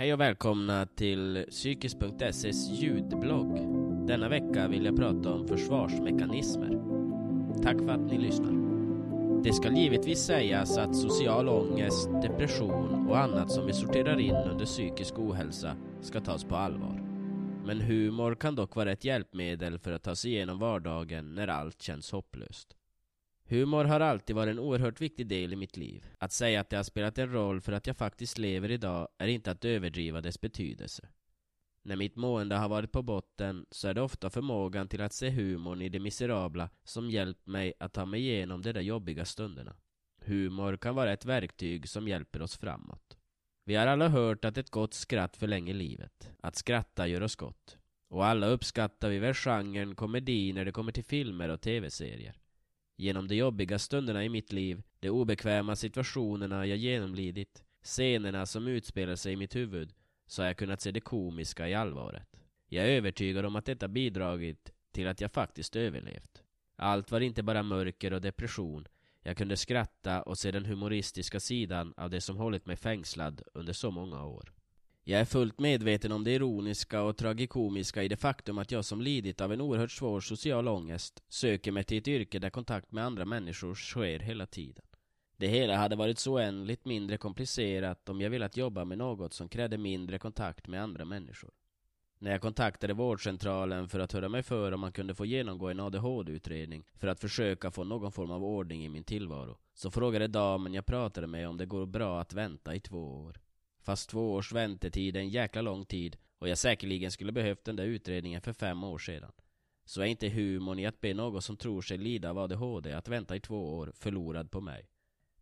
Hej och välkomna till psykiskt.ses ljudblogg. Denna vecka vill jag prata om försvarsmekanismer. Tack för att ni lyssnar. Det ska givetvis sägas att social ångest, depression och annat som vi sorterar in under psykisk ohälsa ska tas på allvar. Men humor kan dock vara ett hjälpmedel för att ta sig igenom vardagen när allt känns hopplöst. Humor har alltid varit en oerhört viktig del i mitt liv. Att säga att det har spelat en roll för att jag faktiskt lever idag är inte att överdriva dess betydelse. När mitt mående har varit på botten så är det ofta förmågan till att se humorn i det miserabla som hjälpt mig att ta mig igenom de där jobbiga stunderna. Humor kan vara ett verktyg som hjälper oss framåt. Vi har alla hört att ett gott skratt förlänger livet. Att skratta gör oss gott. Och alla uppskattar vi väl genren komedi när det kommer till filmer och tv-serier. Genom de jobbiga stunderna i mitt liv, de obekväma situationerna jag genomlidit, scenerna som utspelar sig i mitt huvud, så har jag kunnat se det komiska i allvaret. Jag är övertygad om att detta bidragit till att jag faktiskt överlevt. Allt var inte bara mörker och depression, jag kunde skratta och se den humoristiska sidan av det som hållit mig fängslad under så många år. Jag är fullt medveten om det ironiska och tragikomiska i det faktum att jag som lidit av en oerhört svår social ångest söker mig till ett yrke där kontakt med andra människor sker hela tiden. Det hela hade varit så oändligt mindre komplicerat om jag velat jobba med något som krävde mindre kontakt med andra människor. När jag kontaktade vårdcentralen för att höra mig för om man kunde få genomgå en ADHD-utredning för att försöka få någon form av ordning i min tillvaro, så frågade damen jag pratade med om det går bra att vänta i två år. Fast två års väntetid är en jäkla lång tid och jag säkerligen skulle behövt den där utredningen för fem år sedan. Så är inte humorn i att be någon som tror sig lida av ADHD att vänta i två år förlorad på mig.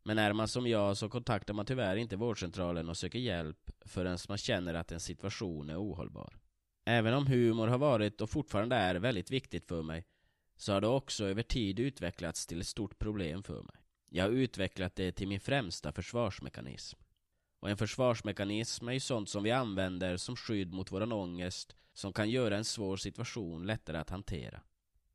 Men är man som jag så kontaktar man tyvärr inte vårdcentralen och söker hjälp förrän man känner att en situation är ohållbar. Även om humor har varit och fortfarande är väldigt viktigt för mig så har det också över tid utvecklats till ett stort problem för mig. Jag har utvecklat det till min främsta försvarsmekanism. Och en försvarsmekanism är ju sånt som vi använder som skydd mot våran ångest som kan göra en svår situation lättare att hantera.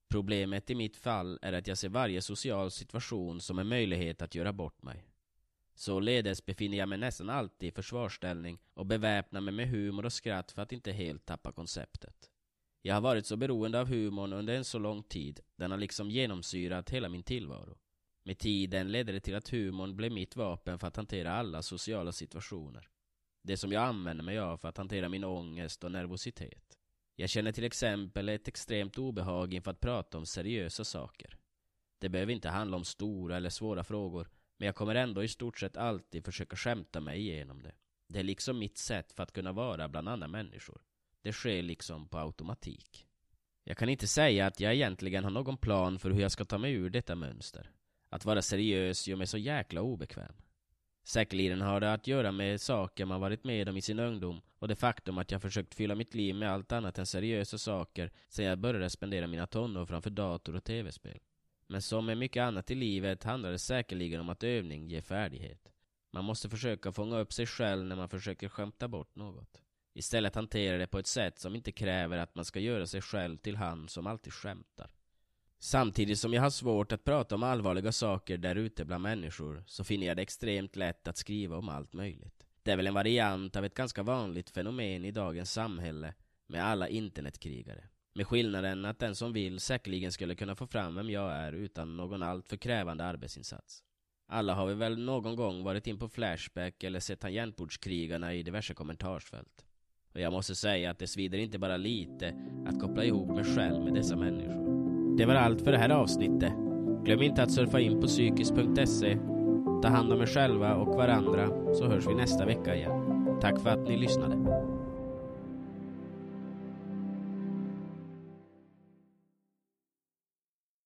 Problemet i mitt fall är att jag ser varje social situation som en möjlighet att göra bort mig. Således befinner jag mig nästan alltid i försvarsställning och beväpnar mig med humor och skratt för att inte helt tappa konceptet. Jag har varit så beroende av humorn under en så lång tid, den har liksom genomsyrat hela min tillvaro. Med tiden ledde det till att humorn blev mitt vapen för att hantera alla sociala situationer. Det som jag använder mig av för att hantera min ångest och nervositet. Jag känner till exempel ett extremt obehag inför att prata om seriösa saker. Det behöver inte handla om stora eller svåra frågor, men jag kommer ändå i stort sett alltid försöka skämta mig igenom det. Det är liksom mitt sätt för att kunna vara bland andra människor. Det sker liksom på automatik. Jag kan inte säga att jag egentligen har någon plan för hur jag ska ta mig ur detta mönster. Att vara seriös gör mig så jäkla obekväm. Säkerligen har det att göra med saker man varit med om i sin ungdom och det faktum att jag försökt fylla mitt liv med allt annat än seriösa saker sedan jag började spendera mina tonår framför dator och tv-spel. Men som med mycket annat i livet handlar det säkerligen om att övning ger färdighet. Man måste försöka fånga upp sig själv när man försöker skämta bort något. Istället hantera det på ett sätt som inte kräver att man ska göra sig själv till han som alltid skämtar. Samtidigt som jag har svårt att prata om allvarliga saker där ute bland människor så finner jag det extremt lätt att skriva om allt möjligt. Det är väl en variant av ett ganska vanligt fenomen i dagens samhälle med alla internetkrigare. Med skillnaden att den som vill säkerligen skulle kunna få fram vem jag är utan någon alltför krävande arbetsinsats. Alla har vi väl någon gång varit in på Flashback eller sett tangentbordskrigarna i diverse kommentarsfält. Och jag måste säga att det svider inte bara lite att koppla ihop mig själv med dessa människor. Det var allt för det här avsnittet. Glöm inte att surfa in på psykiskt.se. Ta hand om er själva och varandra så hörs vi nästa vecka igen. Tack för att ni lyssnade.